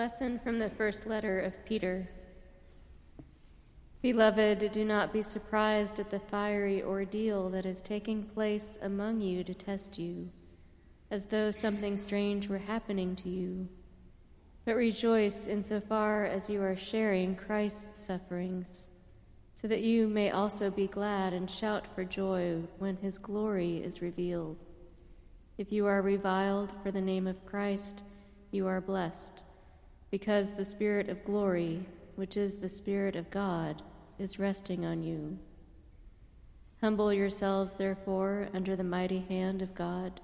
lesson from the first letter of Peter. Beloved, do not be surprised at the fiery ordeal that is taking place among you to test you, as though something strange were happening to you. But rejoice insofar as you are sharing Christ's sufferings, so that you may also be glad and shout for joy when his glory is revealed. If you are reviled for the name of Christ, you are blessed because the Spirit of glory, which is the Spirit of God, is resting on you. Humble yourselves, therefore, under the mighty hand of God,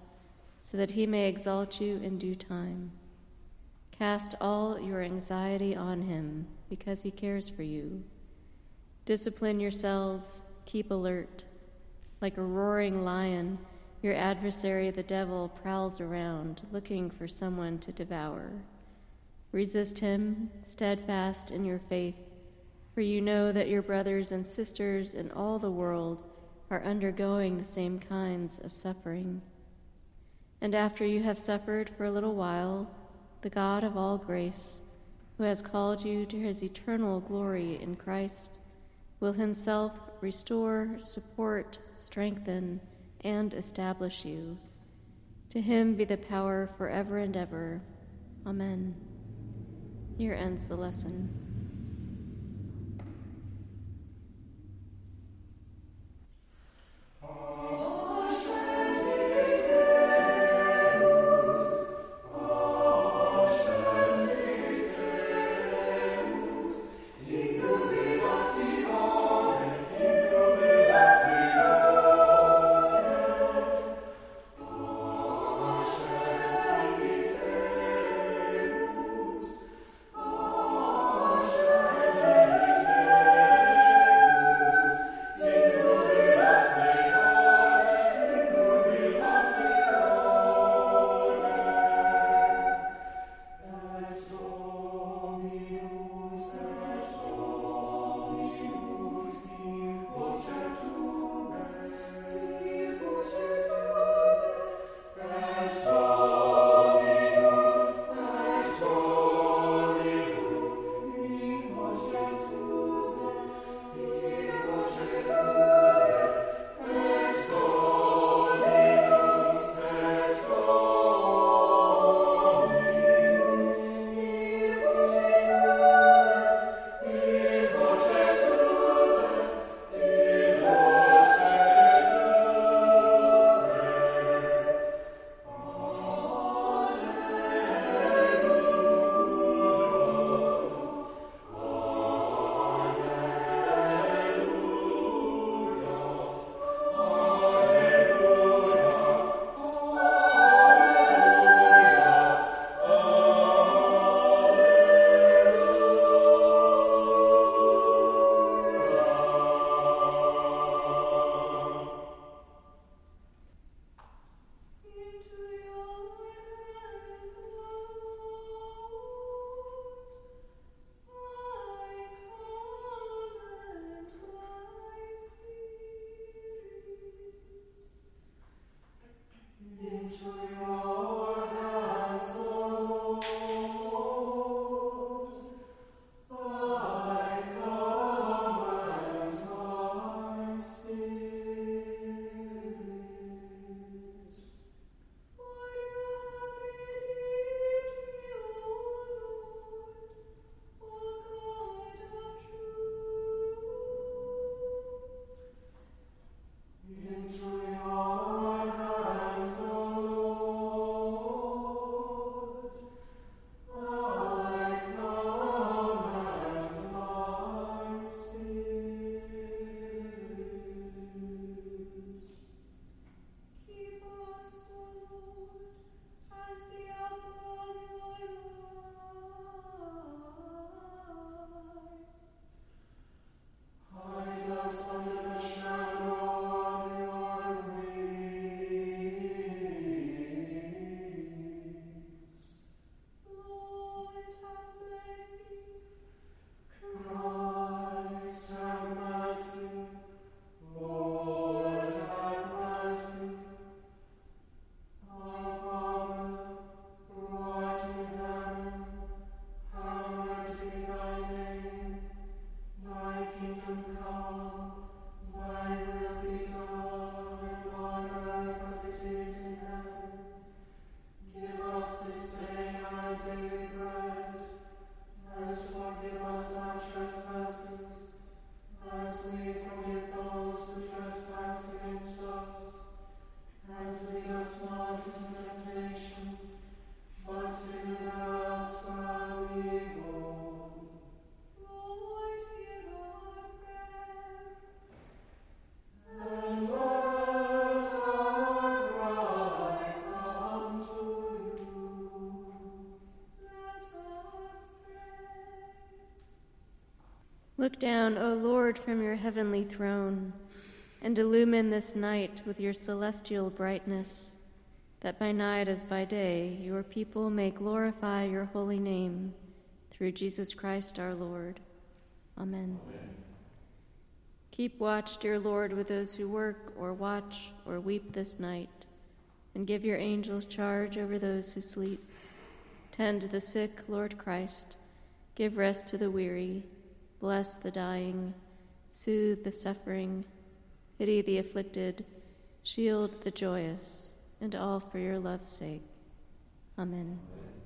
so that he may exalt you in due time. Cast all your anxiety on him, because he cares for you. Discipline yourselves, keep alert. Like a roaring lion, your adversary, the devil, prowls around, looking for someone to devour. Resist him, steadfast in your faith, for you know that your brothers and sisters in all the world are undergoing the same kinds of suffering. And after you have suffered for a little while, the God of all grace, who has called you to his eternal glory in Christ, will himself restore, support, strengthen, and establish you. To him be the power forever and ever. Amen. Here ends the lesson. Look down, O Lord, from your heavenly throne, and illumine this night with your celestial brightness, that by night as by day your people may glorify your holy name through Jesus Christ our Lord. Amen. Amen. Keep watch, dear Lord, with those who work or watch or weep this night, and give your angels charge over those who sleep. Tend the sick, Lord Christ. Give rest to the weary Bless the dying, soothe the suffering, pity the afflicted, shield the joyous, and all for your love's sake. Amen. Amen.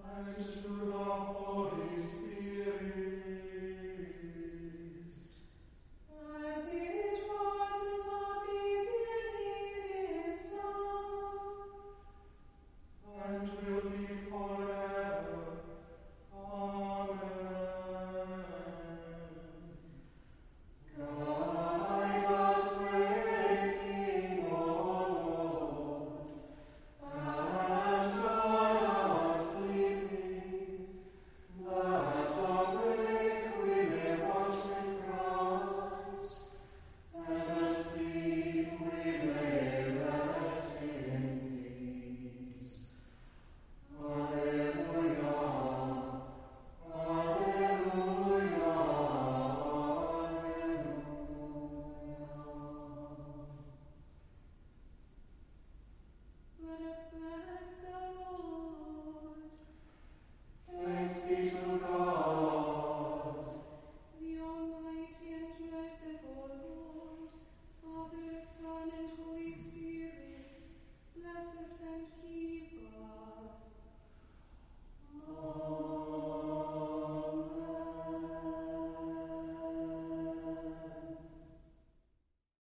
And to the Holy Spirit.